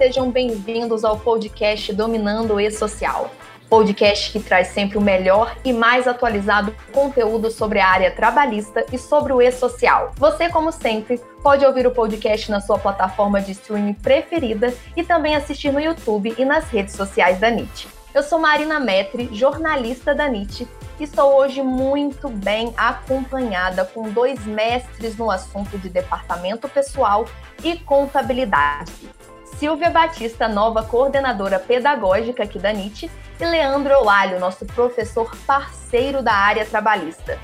sejam bem-vindos ao podcast Dominando o E-Social. Podcast que traz sempre o melhor e mais atualizado conteúdo sobre a área trabalhista e sobre o E-Social. Você, como sempre, pode ouvir o podcast na sua plataforma de streaming preferida e também assistir no YouTube e nas redes sociais da NIT. Eu sou Marina Metri, jornalista da NIT, e estou hoje muito bem acompanhada com dois mestres no assunto de departamento pessoal e contabilidade. Silvia Batista, nova coordenadora pedagógica aqui da NIT, e Leandro Eulalho, nosso professor parceiro da área trabalhista.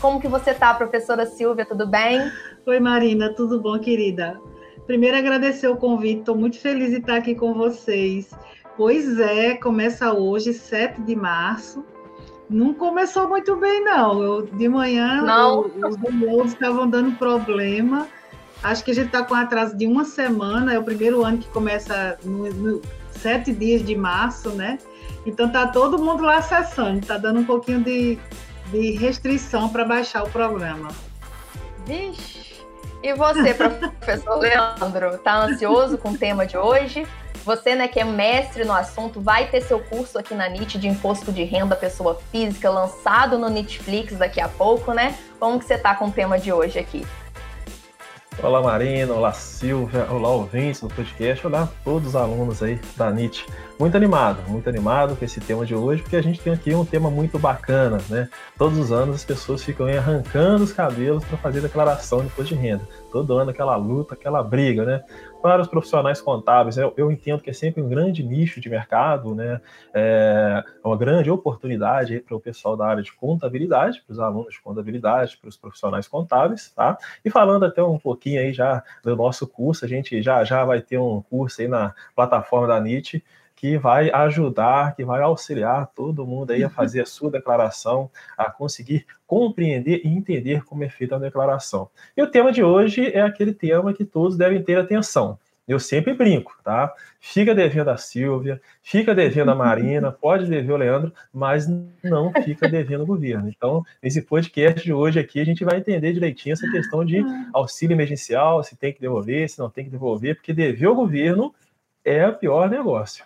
Como que você está, professora Silvia? Tudo bem? Oi, Marina, tudo bom, querida? Primeiro, agradecer o convite, estou muito feliz de estar aqui com vocês. Pois é, começa hoje, 7 de março. Não começou muito bem, não. Eu, de manhã, não. os downloads estavam dando problema Acho que a gente está com atraso de uma semana, é o primeiro ano que começa no, no sete dias de março, né? Então tá todo mundo lá acessando, tá dando um pouquinho de, de restrição para baixar o programa. Vixe! E você, professor Leandro, tá ansioso com o tema de hoje? Você, né, que é mestre no assunto, vai ter seu curso aqui na NIT de imposto de renda pessoa física lançado no Netflix daqui a pouco, né? Como que você tá com o tema de hoje aqui? Olá Marina, olá Silvia, olá ouvintes do podcast, olá todos os alunos aí da NIT. Muito animado, muito animado com esse tema de hoje, porque a gente tem aqui um tema muito bacana, né? Todos os anos as pessoas ficam aí arrancando os cabelos para fazer declaração de imposto de renda. Todo ano aquela luta, aquela briga, né? Para os profissionais contábeis, eu, eu entendo que é sempre um grande nicho de mercado, né? É uma grande oportunidade para o pessoal da área de contabilidade, para os alunos de contabilidade, para os profissionais contábeis, tá? E falando até um pouquinho aí já do nosso curso, a gente já já vai ter um curso aí na plataforma da NIT que vai ajudar, que vai auxiliar todo mundo aí a fazer a sua declaração, a conseguir compreender e entender como é feita a declaração. E o tema de hoje é aquele tema que todos devem ter atenção. Eu sempre brinco, tá? Fica devendo a Silvia, fica devendo a Marina, pode dever o Leandro, mas não fica devendo o governo. Então, nesse podcast de hoje aqui, a gente vai entender direitinho essa questão de auxílio emergencial, se tem que devolver, se não tem que devolver, porque dever o governo é o pior negócio.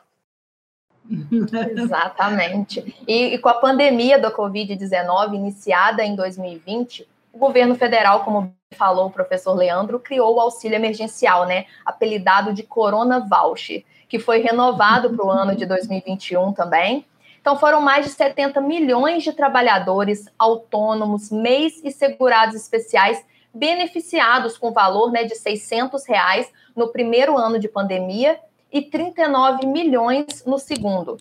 Exatamente. E, e, com a pandemia da Covid-19 iniciada em 2020, o governo federal, como falou o professor Leandro, criou o auxílio emergencial, né? Apelidado de Corona Voucher, que foi renovado para o ano de 2021 também. Então, foram mais de 70 milhões de trabalhadores autônomos, MEIs e segurados especiais beneficiados com valor né, de 600 reais no primeiro ano de pandemia e 39 milhões no segundo.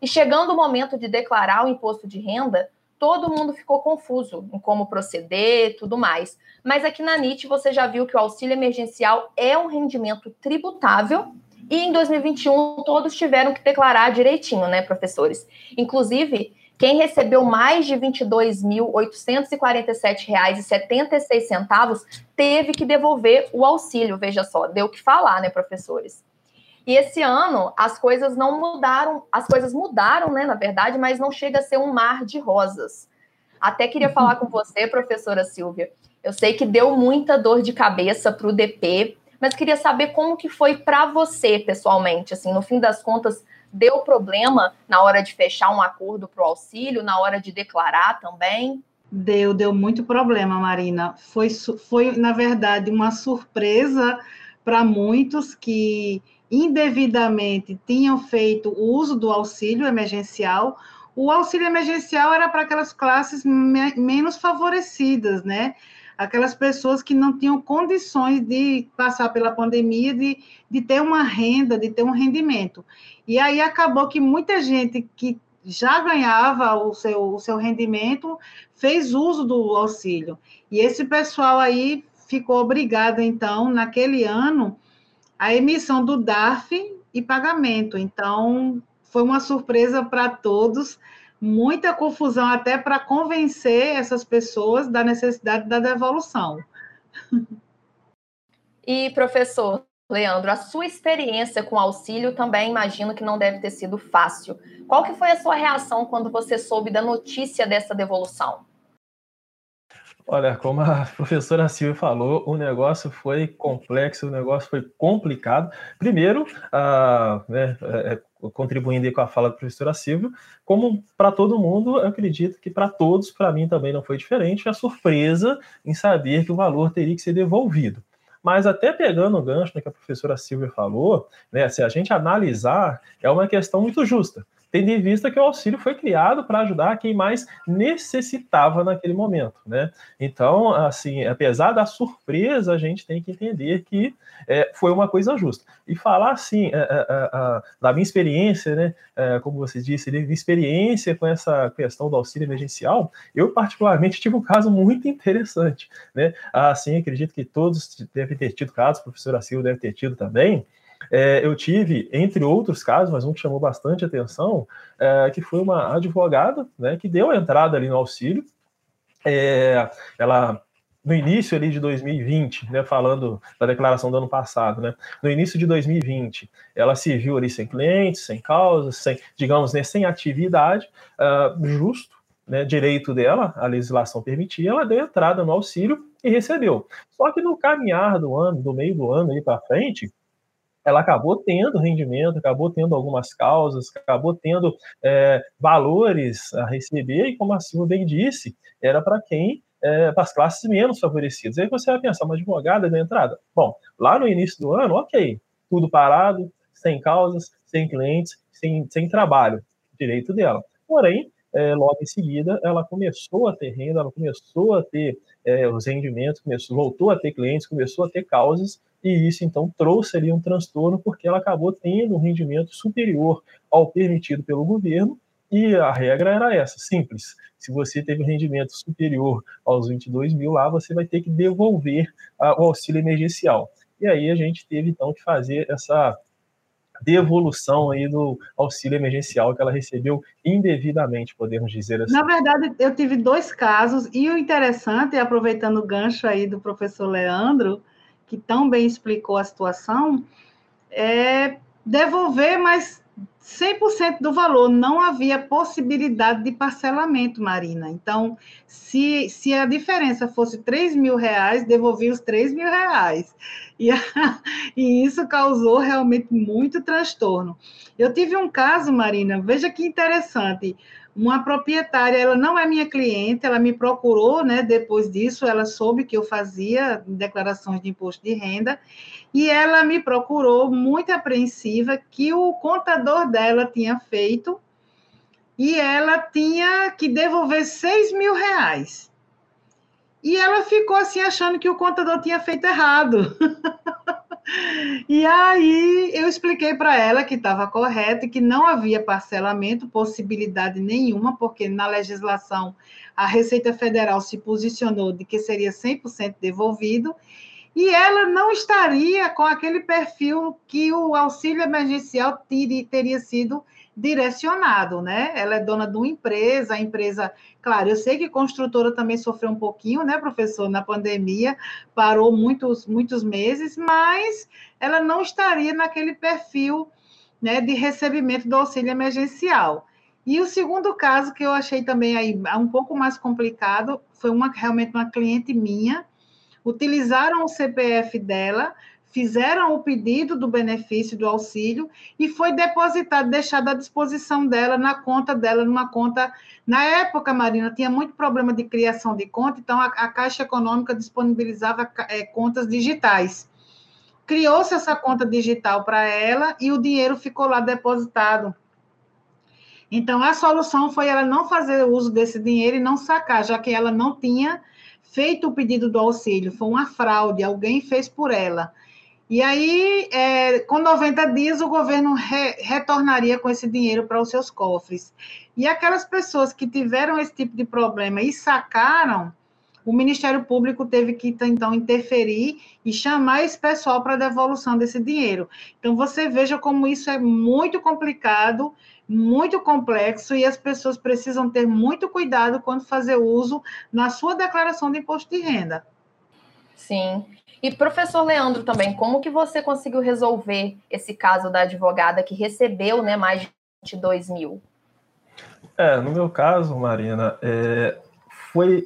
E chegando o momento de declarar o imposto de renda, todo mundo ficou confuso em como proceder tudo mais. Mas aqui na NIT você já viu que o auxílio emergencial é um rendimento tributável e em 2021 todos tiveram que declarar direitinho, né, professores? Inclusive, quem recebeu mais de R$ 22.847,76 teve que devolver o auxílio, veja só, deu que falar, né, professores? E esse ano as coisas não mudaram, as coisas mudaram, né, na verdade, mas não chega a ser um mar de rosas. Até queria falar com você, professora Silvia. Eu sei que deu muita dor de cabeça para o DP, mas queria saber como que foi para você pessoalmente. Assim, no fim das contas, deu problema na hora de fechar um acordo para o auxílio, na hora de declarar também? Deu, deu muito problema, Marina. Foi, foi na verdade, uma surpresa para muitos que indevidamente tinham feito uso do auxílio emergencial, o auxílio emergencial era para aquelas classes me menos favorecidas, né? Aquelas pessoas que não tinham condições de passar pela pandemia, de, de ter uma renda, de ter um rendimento. E aí acabou que muita gente que já ganhava o seu, o seu rendimento fez uso do auxílio. E esse pessoal aí ficou obrigado, então, naquele ano, a emissão do DARF e pagamento. Então, foi uma surpresa para todos, muita confusão até para convencer essas pessoas da necessidade da devolução. E, professor Leandro, a sua experiência com auxílio também imagino que não deve ter sido fácil. Qual que foi a sua reação quando você soube da notícia dessa devolução? Olha, como a professora Silvia falou, o negócio foi complexo, o negócio foi complicado. Primeiro, uh, né, é, é, contribuindo com a fala da professora Silvia, como para todo mundo, eu acredito que para todos, para mim também não foi diferente, a surpresa em saber que o valor teria que ser devolvido. Mas até pegando o gancho que a professora Silvia falou, né, se a gente analisar, é uma questão muito justa tendo em vista que o auxílio foi criado para ajudar quem mais necessitava naquele momento, né? Então, assim, apesar da surpresa, a gente tem que entender que é, foi uma coisa justa. E falar assim, é, é, é da minha experiência, né, é, como você disse, de experiência com essa questão do auxílio emergencial, eu particularmente tive um caso muito interessante, né? Assim, acredito que todos devem ter tido casos, a professora Silva deve ter tido também, é, eu tive, entre outros casos, mas um que chamou bastante atenção, é, que foi uma advogada né, que deu a entrada ali no auxílio. É, ela no início ali de 2020, né, falando da declaração do ano passado, né, no início de 2020, ela se viu ali sem clientes, sem causas, sem, digamos, né, sem atividade, uh, justo, né, direito dela, a legislação permitia, ela deu entrada no auxílio e recebeu. Só que no caminhar do ano, do meio do ano aí para frente, ela acabou tendo rendimento, acabou tendo algumas causas, acabou tendo é, valores a receber, e como a Silvia bem disse, era para quem, é, para as classes menos favorecidas. Aí você vai pensar, uma advogada da entrada? Bom, lá no início do ano, ok, tudo parado, sem causas, sem clientes, sem, sem trabalho, direito dela. Porém, é, logo em seguida, ela começou a ter renda, ela começou a ter é, os rendimentos, começou, voltou a ter clientes, começou a ter causas, e isso então trouxe ali um transtorno, porque ela acabou tendo um rendimento superior ao permitido pelo governo, e a regra era essa, simples. Se você teve um rendimento superior aos 22 mil lá, você vai ter que devolver a, o auxílio emergencial. E aí a gente teve então que fazer essa devolução aí do auxílio emergencial que ela recebeu indevidamente, podemos dizer assim. Na verdade, eu tive dois casos, e o interessante, aproveitando o gancho aí do professor Leandro, que tão bem explicou a situação, é devolver, mas 100% do valor, não havia possibilidade de parcelamento, Marina. Então, se, se a diferença fosse 3 mil reais, devolvia os 3 mil reais. E, a, e isso causou realmente muito transtorno. Eu tive um caso, Marina, veja que interessante uma proprietária, ela não é minha cliente, ela me procurou, né? Depois disso, ela soube que eu fazia declarações de imposto de renda e ela me procurou muito apreensiva que o contador dela tinha feito e ela tinha que devolver 6 mil reais. E ela ficou assim achando que o contador tinha feito errado. E aí eu expliquei para ela que estava correto e que não havia parcelamento, possibilidade nenhuma, porque na legislação a Receita Federal se posicionou de que seria 100% devolvido, e ela não estaria com aquele perfil que o auxílio emergencial teria sido direcionado, né? Ela é dona de uma empresa, a empresa, claro, eu sei que construtora também sofreu um pouquinho, né, professor, na pandemia, parou muitos, muitos meses, mas ela não estaria naquele perfil, né, de recebimento do auxílio emergencial. E o segundo caso que eu achei também aí um pouco mais complicado foi uma realmente uma cliente minha, utilizaram o CPF dela fizeram o pedido do benefício do auxílio e foi depositado, deixado à disposição dela na conta dela, numa conta. Na época, Marina, tinha muito problema de criação de conta, então a, a Caixa Econômica disponibilizava é, contas digitais. Criou-se essa conta digital para ela e o dinheiro ficou lá depositado. Então, a solução foi ela não fazer uso desse dinheiro e não sacar, já que ela não tinha feito o pedido do auxílio. Foi uma fraude, alguém fez por ela. E aí, é, com 90 dias, o governo re, retornaria com esse dinheiro para os seus cofres. E aquelas pessoas que tiveram esse tipo de problema e sacaram, o Ministério Público teve que, então, interferir e chamar esse pessoal para a devolução desse dinheiro. Então, você veja como isso é muito complicado, muito complexo, e as pessoas precisam ter muito cuidado quando fazer uso na sua declaração de imposto de renda. Sim. E professor Leandro também, como que você conseguiu resolver esse caso da advogada que recebeu né, mais de 22 mil? É, no meu caso, Marina, é, foi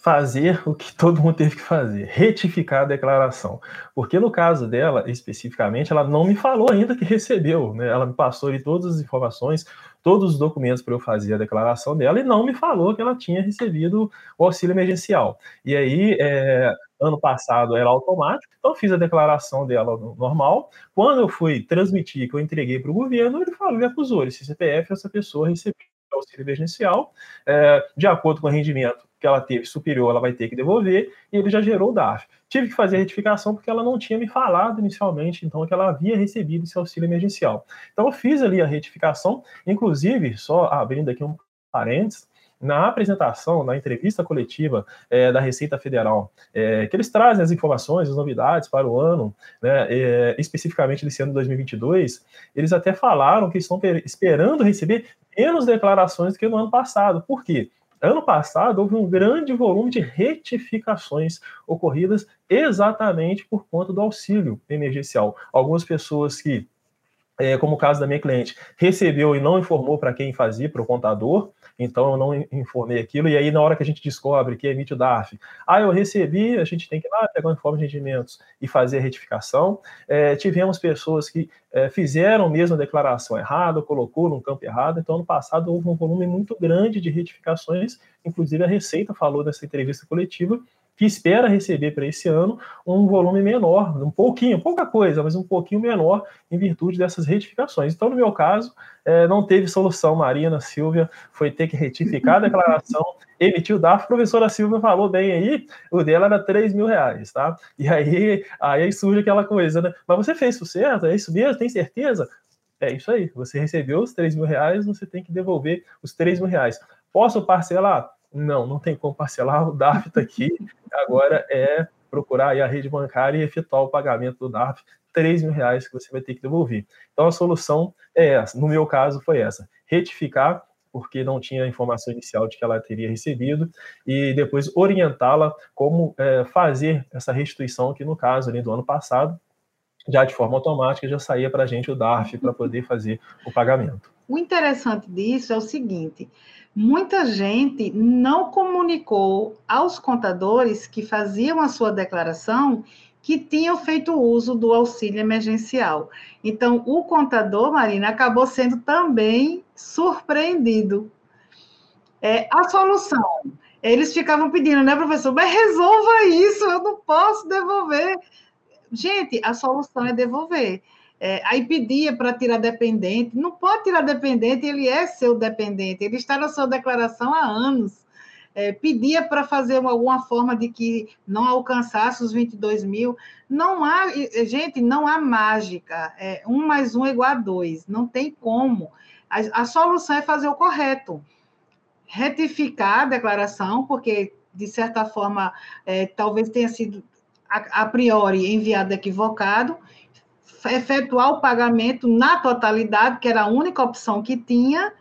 fazer o que todo mundo teve que fazer, retificar a declaração. Porque no caso dela, especificamente, ela não me falou ainda que recebeu, né? Ela me passou ali todas as informações, todos os documentos para eu fazer a declaração dela e não me falou que ela tinha recebido o auxílio emergencial. E aí, é, ano passado era automático, então fiz a declaração dela normal. Quando eu fui transmitir, que eu entreguei para o governo, ele falou, ele acusou, esse CPF, essa pessoa recebeu auxílio emergencial, é, de acordo com o rendimento que ela teve superior, ela vai ter que devolver, e ele já gerou o DAF. Tive que fazer a retificação porque ela não tinha me falado inicialmente, então, que ela havia recebido esse auxílio emergencial. Então, eu fiz ali a retificação, inclusive, só abrindo aqui um parênteses, na apresentação, na entrevista coletiva é, da Receita Federal, é, que eles trazem as informações, as novidades para o ano, né, é, especificamente desse ano de 2022, eles até falaram que estão esperando receber menos declarações do que no ano passado. Por quê? Ano passado houve um grande volume de retificações ocorridas exatamente por conta do auxílio emergencial. Algumas pessoas que é, como o caso da minha cliente, recebeu e não informou para quem fazia, para o contador, então eu não informei aquilo, e aí na hora que a gente descobre que emite o DARF, ah, eu recebi, a gente tem que ir lá pegar o informe de rendimentos e fazer a retificação. É, tivemos pessoas que é, fizeram mesmo a declaração errada, colocou no campo errado, então ano passado houve um volume muito grande de retificações, inclusive a Receita falou nessa entrevista coletiva que espera receber para esse ano um volume menor, um pouquinho, pouca coisa, mas um pouquinho menor em virtude dessas retificações. Então, no meu caso, é, não teve solução. Marina Silvia foi ter que retificar a declaração, emitiu o DAF. A professora Silvia falou bem aí, o dela era 3 mil reais, tá? E aí, aí surge aquela coisa, né? Mas você fez isso certo? É isso mesmo? Tem certeza? É isso aí. Você recebeu os 3 mil reais, você tem que devolver os 3 mil reais. Posso parcelar? Não, não tem como parcelar, o DARF está aqui, agora é procurar a rede bancária e efetuar o pagamento do DARF, 3 mil reais que você vai ter que devolver. Então a solução é essa, no meu caso foi essa, retificar, porque não tinha a informação inicial de que ela teria recebido, e depois orientá-la como é, fazer essa restituição, que no caso ali do ano passado, já de forma automática, já saía para a gente o DARF para poder fazer o pagamento. O interessante disso é o seguinte: muita gente não comunicou aos contadores que faziam a sua declaração que tinham feito uso do auxílio emergencial. Então, o contador, Marina, acabou sendo também surpreendido. É, a solução, eles ficavam pedindo, né, professor? Mas resolva isso, eu não posso devolver. Gente, a solução é devolver. É, aí pedia para tirar dependente, não pode tirar dependente, ele é seu dependente, ele está na sua declaração há anos. É, pedia para fazer uma, alguma forma de que não alcançasse os 22 mil. Não há, gente, não há mágica. É, um mais um é igual a dois, não tem como. A, a solução é fazer o correto. Retificar a declaração, porque, de certa forma, é, talvez tenha sido a, a priori enviado equivocado, efetuar o pagamento na totalidade, que era a única opção que tinha,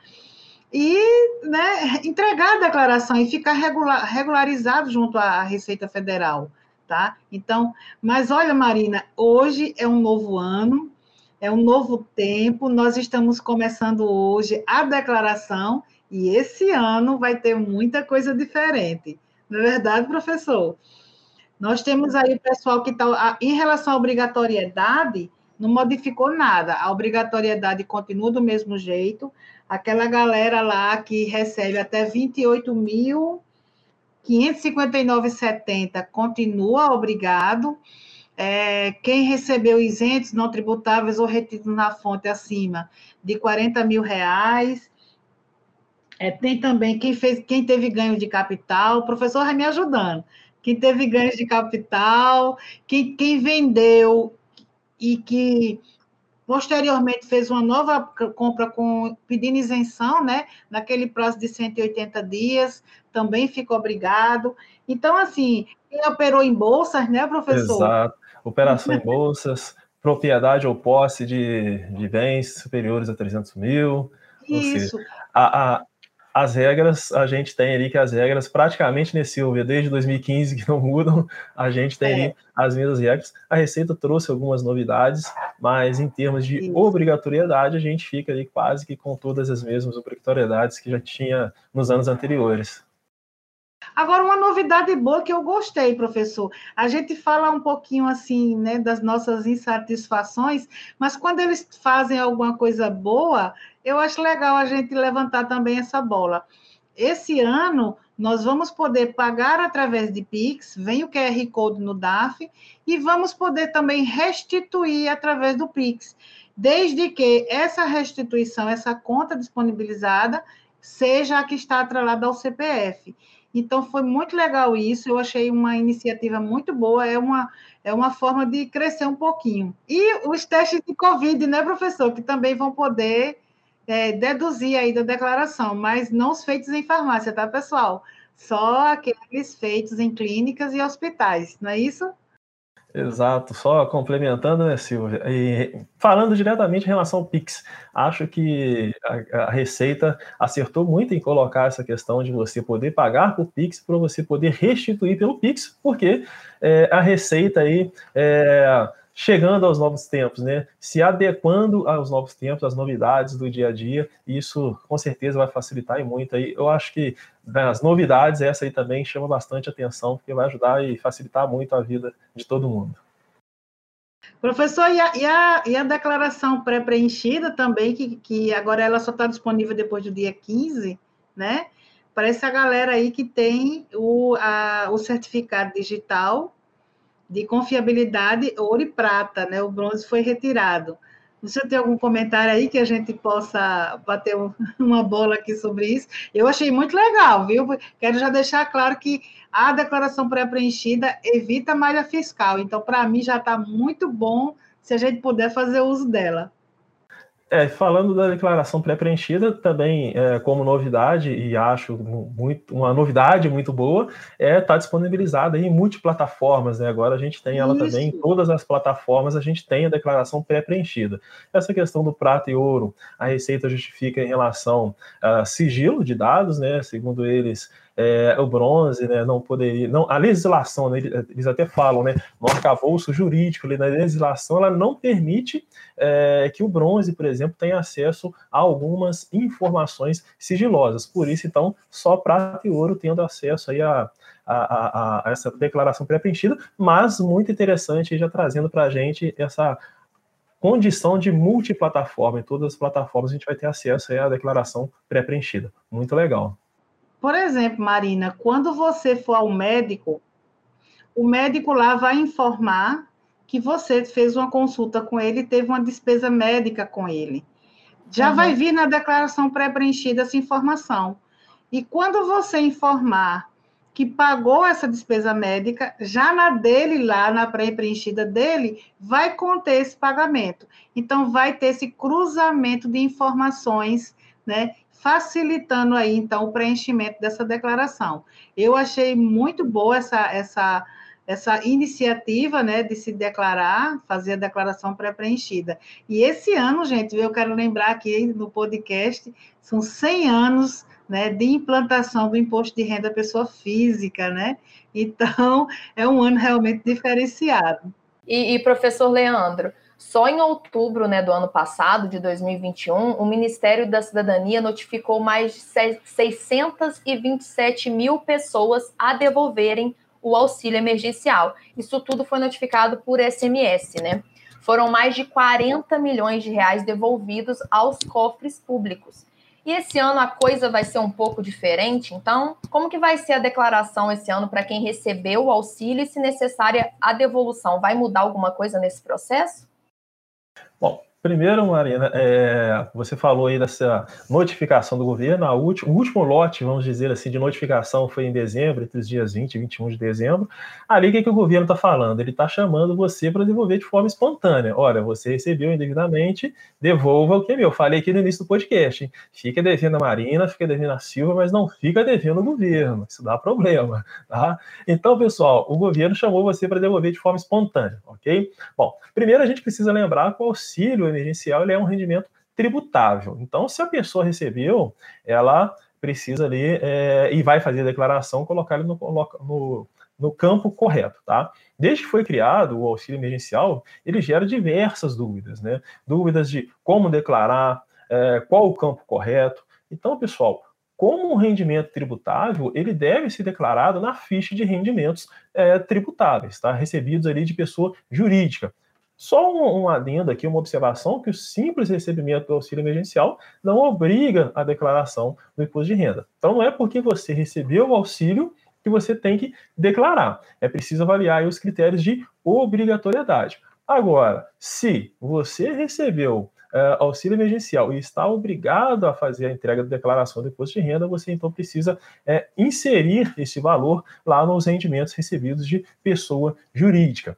e né, entregar a declaração e ficar regular, regularizado junto à Receita Federal, tá? Então, mas olha, Marina, hoje é um novo ano, é um novo tempo, nós estamos começando hoje a declaração e esse ano vai ter muita coisa diferente. Não é verdade, professor? Nós temos aí o pessoal que está. Em relação à obrigatoriedade, não modificou nada. A obrigatoriedade continua do mesmo jeito. Aquela galera lá que recebe até 28.559,70 continua obrigado. É, quem recebeu isentos não tributáveis ou retidos na fonte acima de 40 mil reais. É, tem também quem, fez, quem teve ganho de capital, o professor vai me ajudando. Quem teve ganhos de capital, quem, quem vendeu e que posteriormente fez uma nova compra com pedindo isenção, né? Naquele prazo de 180 dias, também ficou obrigado. Então, assim, quem operou em bolsas, né, professor? Exato. Operação em bolsas, propriedade ou posse de, de bens superiores a 300 mil. Isso. Seja, a, a, as regras, a gente tem ali que as regras praticamente nesse Silvia, desde 2015 que não mudam, a gente tem é. ali as mesmas regras. A Receita trouxe algumas novidades, mas em termos de Isso. obrigatoriedade, a gente fica ali quase que com todas as mesmas obrigatoriedades que já tinha nos anos anteriores. Agora, uma novidade boa que eu gostei, professor. A gente fala um pouquinho assim, né, das nossas insatisfações, mas quando eles fazem alguma coisa boa, eu acho legal a gente levantar também essa bola. Esse ano, nós vamos poder pagar através de Pix, vem o QR Code no DAF, e vamos poder também restituir através do Pix, desde que essa restituição, essa conta disponibilizada, seja a que está atrelada ao CPF. Então, foi muito legal isso, eu achei uma iniciativa muito boa, é uma, é uma forma de crescer um pouquinho. E os testes de Covid, né, professor, que também vão poder é, deduzir aí da declaração, mas não os feitos em farmácia, tá, pessoal? Só aqueles feitos em clínicas e hospitais, não é isso? Exato, só complementando, né, Silvia? E falando diretamente em relação ao Pix, acho que a, a, Receita acertou muito em colocar essa questão de você poder pagar por Pix para você poder restituir pelo Pix, porque é, a Receita aí é, chegando aos novos tempos, né? Se adequando aos novos tempos, às novidades do dia a dia, isso com certeza vai facilitar e muito aí. Eu acho que das novidades, essa aí também chama bastante atenção, porque vai ajudar e facilitar muito a vida de todo mundo. Professor, e a, e a, e a declaração pré-preenchida também, que, que agora ela só está disponível depois do dia 15, né? Parece a galera aí que tem o, a, o certificado digital de confiabilidade ouro e prata, né? O bronze foi retirado. Você tem algum comentário aí que a gente possa bater uma bola aqui sobre isso? Eu achei muito legal, viu? Quero já deixar claro que a declaração pré-preenchida evita malha fiscal. Então, para mim, já está muito bom se a gente puder fazer uso dela. É, falando da declaração pré-preenchida, também é, como novidade, e acho muito, uma novidade muito boa, é estar tá disponibilizada em multiplataformas. Né? Agora a gente tem ela Isso. também em todas as plataformas, a gente tem a declaração pré-preenchida. Essa questão do prata e ouro, a Receita justifica em relação a sigilo de dados, né? segundo eles é, o bronze, né, não poderia, não, a legislação, né, eles até falam, né, no arcabouço jurídico, na legislação, ela não permite é, que o bronze, por exemplo, tenha acesso a algumas informações sigilosas. Por isso, então, só prata e ouro tendo acesso aí a, a, a, a essa declaração pré-preenchida, mas muito interessante já trazendo para a gente essa condição de multiplataforma. Em todas as plataformas a gente vai ter acesso à declaração pré-preenchida. Muito legal. Por exemplo, Marina, quando você for ao médico, o médico lá vai informar que você fez uma consulta com ele teve uma despesa médica com ele. Já uhum. vai vir na declaração pré-preenchida essa informação. E quando você informar que pagou essa despesa médica, já na dele, lá na pré-preenchida dele, vai conter esse pagamento. Então, vai ter esse cruzamento de informações, né? Facilitando aí, então, o preenchimento dessa declaração. Eu achei muito boa essa, essa, essa iniciativa, né, de se declarar, fazer a declaração pré-preenchida. E esse ano, gente, eu quero lembrar aqui no podcast, são 100 anos né, de implantação do imposto de renda pessoa física, né? Então, é um ano realmente diferenciado. E, e professor Leandro, só em outubro né, do ano passado, de 2021, o Ministério da Cidadania notificou mais de 627 mil pessoas a devolverem o auxílio emergencial. Isso tudo foi notificado por SMS, né? Foram mais de 40 milhões de reais devolvidos aos cofres públicos. E esse ano a coisa vai ser um pouco diferente, então, como que vai ser a declaração esse ano para quem recebeu o auxílio e, se necessária, a devolução? Vai mudar alguma coisa nesse processo? Bom, Primeiro, Marina, é, você falou aí dessa notificação do governo, última, o último lote, vamos dizer assim, de notificação foi em dezembro, entre os dias 20 e 21 de dezembro. Ali, o que, que o governo está falando? Ele está chamando você para devolver de forma espontânea. Olha, você recebeu indevidamente, devolva o que é meu. Falei aqui no início do podcast, hein? fica devendo a Marina, fica devendo a Silva, mas não fica devendo o governo. Isso dá problema, tá? Então, pessoal, o governo chamou você para devolver de forma espontânea, ok? Bom, primeiro a gente precisa lembrar que o auxílio emergencial ele é um rendimento tributável. Então, se a pessoa recebeu, ela precisa ali é, e vai fazer a declaração, colocar ele no, no, no campo correto, tá? Desde que foi criado o auxílio emergencial, ele gera diversas dúvidas, né? Dúvidas de como declarar, é, qual o campo correto. Então, pessoal, como um rendimento tributável, ele deve ser declarado na ficha de rendimentos é, tributáveis, tá? recebidos ali de pessoa jurídica. Só um, um adendo aqui, uma observação, que o simples recebimento do auxílio emergencial não obriga a declaração do imposto de renda. Então, não é porque você recebeu o auxílio que você tem que declarar. É preciso avaliar os critérios de obrigatoriedade. Agora, se você recebeu uh, auxílio emergencial e está obrigado a fazer a entrega da declaração do imposto de renda, você então precisa é, inserir esse valor lá nos rendimentos recebidos de pessoa jurídica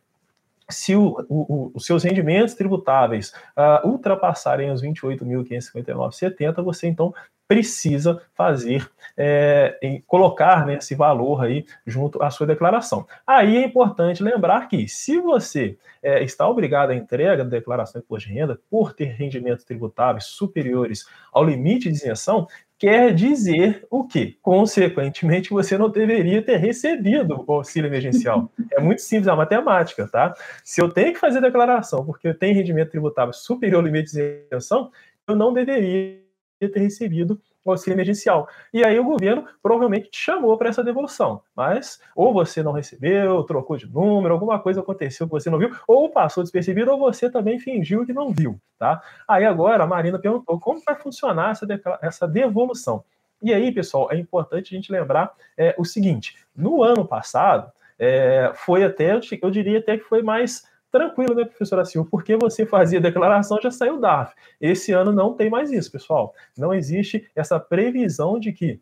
se o, o, os seus rendimentos tributáveis uh, ultrapassarem os 28.559,70, você então precisa fazer, é, colocar né, esse valor aí junto à sua declaração. Aí é importante lembrar que, se você é, está obrigado à entrega da declaração de imposto de renda por ter rendimentos tributáveis superiores ao limite de isenção, quer dizer o quê? Consequentemente, você não deveria ter recebido o auxílio emergencial. É muito simples a matemática, tá? Se eu tenho que fazer declaração porque eu tenho rendimento tributável superior ao limite de isenção, eu não deveria ter recebido auxílio emergencial. E aí o governo provavelmente te chamou para essa devolução, mas ou você não recebeu, trocou de número, alguma coisa aconteceu que você não viu, ou passou despercebido, ou você também fingiu que não viu, tá? Aí agora a Marina perguntou como vai funcionar essa, essa devolução. E aí, pessoal, é importante a gente lembrar é, o seguinte: no ano passado, é, foi até, eu diria até que foi mais tranquilo, né, professora Silva? Porque você fazia declaração, já saiu DARF. Esse ano não tem mais isso, pessoal. Não existe essa previsão de que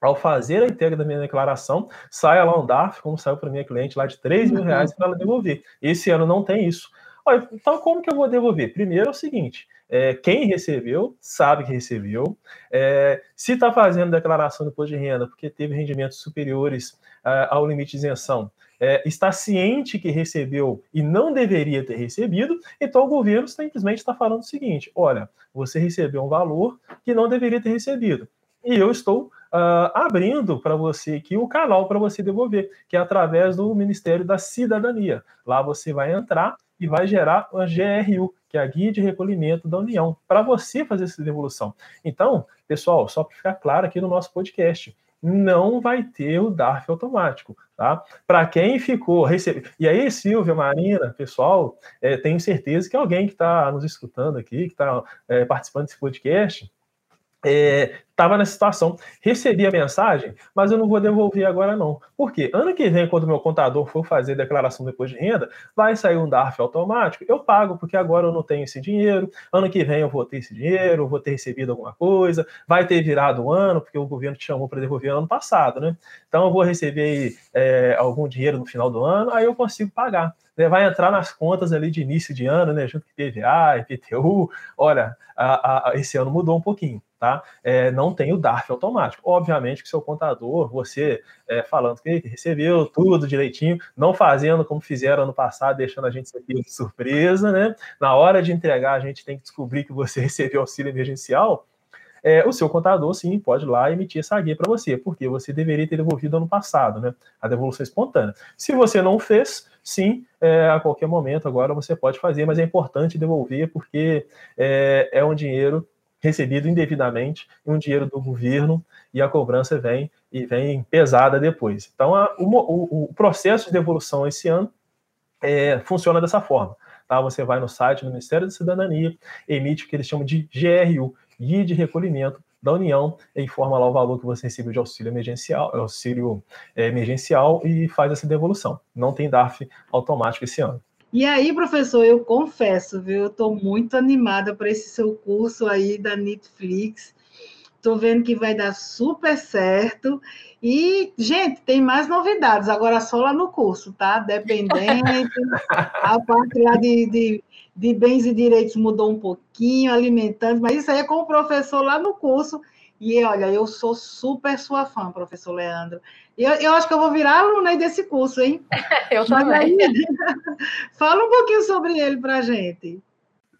ao fazer a entrega da minha declaração, saia lá um DARF, como saiu para minha cliente lá de 3 mil reais para ela devolver. Esse ano não tem isso. Olha, então como que eu vou devolver? Primeiro é o seguinte, é, quem recebeu sabe que recebeu. É, se está fazendo declaração do imposto de renda porque teve rendimentos superiores uh, ao limite de isenção, é, está ciente que recebeu e não deveria ter recebido, então o governo simplesmente está falando o seguinte: olha, você recebeu um valor que não deveria ter recebido. E eu estou uh, abrindo para você aqui o canal para você devolver, que é através do Ministério da Cidadania. Lá você vai entrar e vai gerar uma GRU, que é a Guia de Recolhimento da União, para você fazer essa devolução. Então, pessoal, só para ficar claro aqui no nosso podcast, não vai ter o DARF automático, tá? Para quem ficou recebendo. E aí, Silvia, Marina, pessoal, é, tenho certeza que alguém que está nos escutando aqui, que está é, participando desse podcast, estava nessa situação. Recebi a mensagem, mas eu não vou devolver agora não. Por quê? Ano que vem, quando meu contador for fazer declaração depois de renda, vai sair um DARF automático, eu pago, porque agora eu não tenho esse dinheiro, ano que vem eu vou ter esse dinheiro, vou ter recebido alguma coisa, vai ter virado o ano, porque o governo te chamou para devolver ano passado, né? Então eu vou receber é, algum dinheiro no final do ano, aí eu consigo pagar né, vai entrar nas contas ali de início de ano, né, junto com IPVA, IPTU. Olha, a, a, esse ano mudou um pouquinho, tá? É, não tem o DARF automático. Obviamente que seu contador, você é, falando que recebeu tudo direitinho, não fazendo como fizeram ano passado, deixando a gente ser de surpresa, né? Na hora de entregar, a gente tem que descobrir que você recebeu auxílio emergencial é, o seu contador, sim, pode ir lá emitir essa guia para você, porque você deveria ter devolvido ano passado, né? A devolução espontânea. Se você não fez, sim, é, a qualquer momento agora você pode fazer, mas é importante devolver porque é, é um dinheiro recebido indevidamente, um dinheiro do governo, e a cobrança vem e vem pesada depois. Então, a, o, o, processo de devolução esse ano é, funciona dessa forma. Tá? Você vai no site do Ministério da Cidadania, emite o que eles chamam de GRU, guia de recolhimento da União, e informa lá o valor que você recebeu de auxílio emergencial, auxílio é, emergencial e faz essa devolução. Não tem DARF automático esse ano. E aí, professor, eu confesso, viu, eu estou muito animada para esse seu curso aí da Netflix. Estou vendo que vai dar super certo. E, gente, tem mais novidades, agora só lá no curso, tá? Dependente, a parte lá de, de de bens e direitos mudou um pouquinho, alimentando, mas isso aí é com o professor lá no curso. E olha, eu sou super sua fã, professor Leandro. Eu, eu acho que eu vou virar aluna desse curso, hein? eu também. Aí, fala um pouquinho sobre ele para a gente.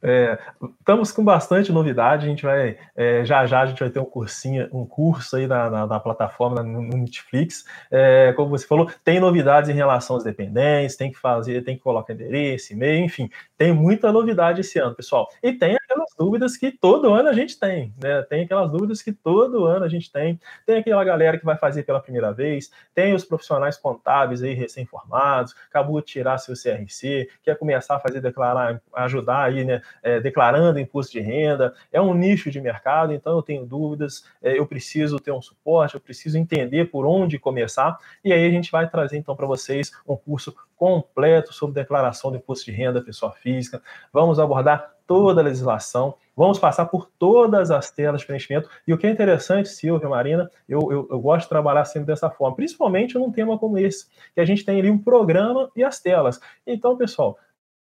É, estamos com bastante novidade. A gente vai é, já já a gente vai ter um cursinho, um curso aí na, na, na plataforma no, Netflix. É, como você falou, tem novidades em relação aos dependentes, tem que fazer, tem que colocar endereço, e-mail, enfim, tem muita novidade esse ano, pessoal. E tem aquelas dúvidas que todo ano a gente tem, né? Tem aquelas dúvidas que todo ano a gente tem. Tem aquela galera que vai fazer pela primeira vez, tem os profissionais contábeis aí recém-formados, acabou de tirar seu CRC, quer começar a fazer declarar, ajudar aí, né? É, declarando imposto de renda. É um nicho de mercado, então eu tenho dúvidas, é, eu preciso ter um suporte, eu preciso entender por onde começar. E aí a gente vai trazer então para vocês um curso completo sobre declaração do imposto de renda pessoa física. Vamos abordar toda a legislação, vamos passar por todas as telas de preenchimento. E o que é interessante, Silvia, Marina, eu, eu, eu, gosto de trabalhar sempre dessa forma, principalmente num tema como esse, que a gente tem ali um programa e as telas. Então, pessoal,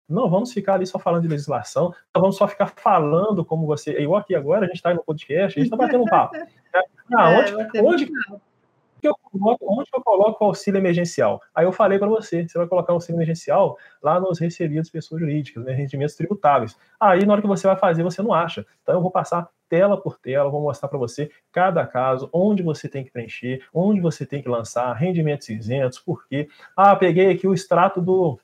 não vamos ficar ali só falando de legislação, não vamos só ficar falando como você. Igual aqui agora, a gente está no podcast, a gente está batendo um papo. Ah, onde, é, onde, que eu coloco, onde eu coloco o auxílio emergencial? Aí eu falei para você, você vai colocar o auxílio emergencial lá nos recebidos pessoas jurídicas, né, rendimentos tributáveis. Aí na hora que você vai fazer, você não acha. Então eu vou passar tela por tela, vou mostrar para você cada caso, onde você tem que preencher, onde você tem que lançar, rendimentos isentos, por quê? Ah, peguei aqui o extrato do,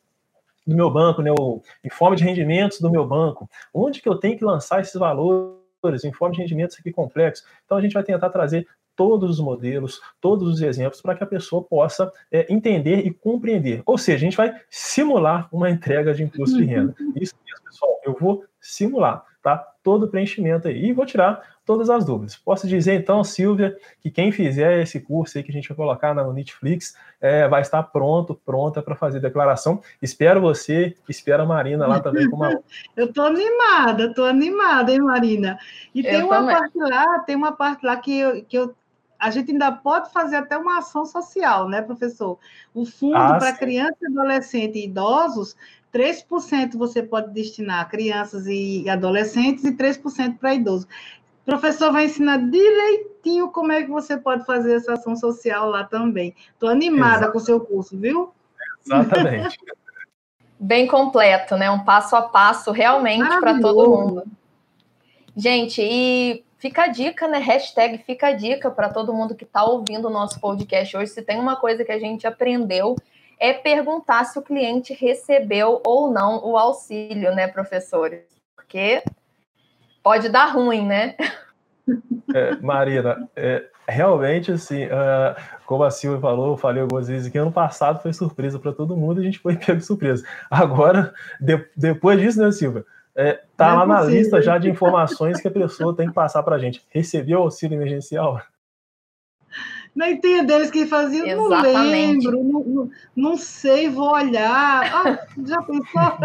do meu banco, né, o informe de rendimentos do meu banco. Onde que eu tenho que lançar esses valores? informe de rendimentos aqui complexo. Então a gente vai tentar trazer todos os modelos, todos os exemplos, para que a pessoa possa é, entender e compreender. Ou seja, a gente vai simular uma entrega de imposto de renda. Isso mesmo, pessoal. Eu vou simular, tá? Todo o preenchimento aí. E vou tirar todas as dúvidas. Posso dizer, então, Silvia, que quem fizer esse curso aí que a gente vai colocar na Netflix é, vai estar pronto, pronta para fazer declaração. Espero você, espero a Marina lá também com uma. eu estou animada, estou animada, hein, Marina? E eu tem uma também. parte lá, tem uma parte lá que eu, que eu a gente ainda pode fazer até uma ação social, né, professor? O fundo ah, para crianças, adolescentes e idosos, 3% você pode destinar a crianças e adolescentes e 3% para idosos. O professor vai ensinar direitinho como é que você pode fazer essa ação social lá também. Estou animada Exatamente. com o seu curso, viu? Exatamente. Bem completo, né? Um passo a passo realmente para todo mundo. Gente, e Fica a dica, né? Hashtag fica a dica para todo mundo que está ouvindo o nosso podcast hoje. Se tem uma coisa que a gente aprendeu, é perguntar se o cliente recebeu ou não o auxílio, né, professores? Porque pode dar ruim, né? É, Marina, é, realmente, assim, uh, como a Silvia falou, eu falei algumas vezes que ano passado foi surpresa para todo mundo, a gente foi pego de surpresa. Agora, de, depois disso, né, Silvia? É, tá é lá na lista já de informações que a pessoa tem que passar para a gente. Recebeu auxílio emergencial? Não entendo deles que faziam, não lembro, não, não, não, sei, vou olhar. Ah, já pensou?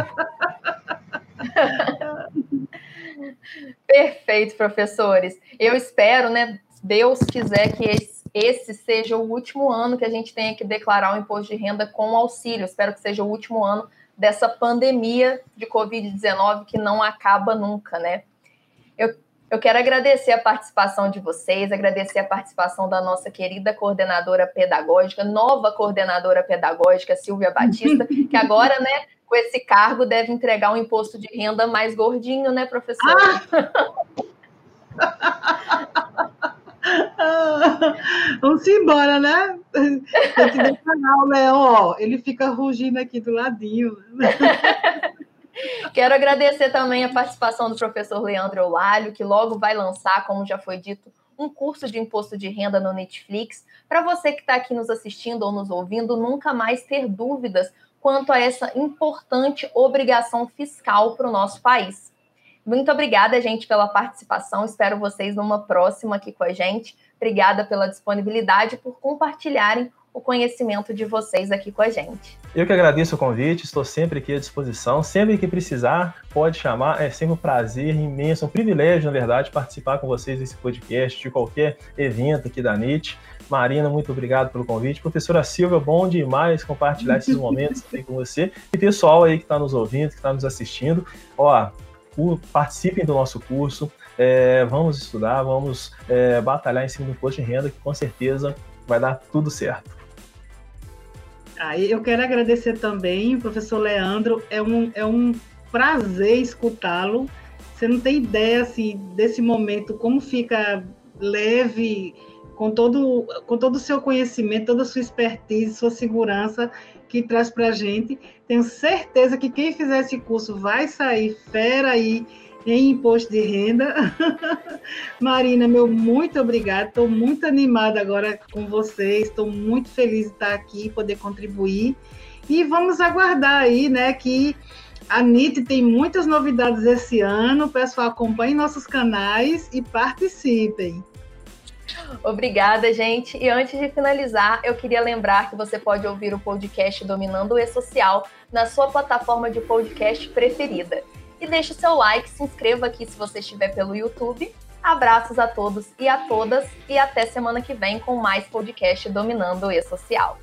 Perfeito, professores. Eu espero, né, Deus quiser que esse, esse, seja o último ano que a gente tenha que declarar o imposto de renda com auxílio. Espero que seja o último ano dessa pandemia de Covid-19 que não acaba nunca, né? Eu, eu quero agradecer a participação de vocês, agradecer a participação da nossa querida coordenadora pedagógica, nova coordenadora pedagógica, Silvia Batista, que agora, né, com esse cargo, deve entregar um imposto de renda mais gordinho, né, professora? Ah! Vamos embora, né? Tem que declarar o ó. Ele fica rugindo aqui do ladinho. Quero agradecer também a participação do professor Leandro Eulalho, que logo vai lançar, como já foi dito, um curso de imposto de renda no Netflix, para você que está aqui nos assistindo ou nos ouvindo, nunca mais ter dúvidas quanto a essa importante obrigação fiscal para o nosso país. Muito obrigada, gente, pela participação. Espero vocês numa próxima aqui com a gente. Obrigada pela disponibilidade por compartilharem o conhecimento de vocês aqui com a gente. Eu que agradeço o convite, estou sempre aqui à disposição. Sempre que precisar, pode chamar. É sempre um prazer imenso, um privilégio, na verdade, participar com vocês desse podcast, de qualquer evento aqui da NIT. Marina, muito obrigado pelo convite. Professora Silvia, bom demais compartilhar esses momentos aqui com você. E pessoal aí que está nos ouvindo, que está nos assistindo, ó, participem do nosso curso, é, vamos estudar, vamos é, batalhar em cima do imposto de renda, que com certeza vai dar tudo certo. Ah, eu quero agradecer também professor Leandro, é um, é um prazer escutá-lo. Você não tem ideia assim, desse momento, como fica leve, com todo, com todo o seu conhecimento, toda a sua expertise, sua segurança que traz para a gente. Tenho certeza que quem fizer esse curso vai sair fera aí em imposto de renda. Marina, meu muito obrigada. Estou muito animada agora com vocês. Estou muito feliz de estar aqui, poder contribuir. E vamos aguardar aí, né, que a NIT tem muitas novidades esse ano. Pessoal, acompanhem nossos canais e participem. Obrigada, gente. E antes de finalizar, eu queria lembrar que você pode ouvir o podcast Dominando o E-Social na sua plataforma de podcast preferida. E deixe seu like, se inscreva aqui se você estiver pelo YouTube. Abraços a todos e a todas e até semana que vem com mais podcast Dominando o E-Social.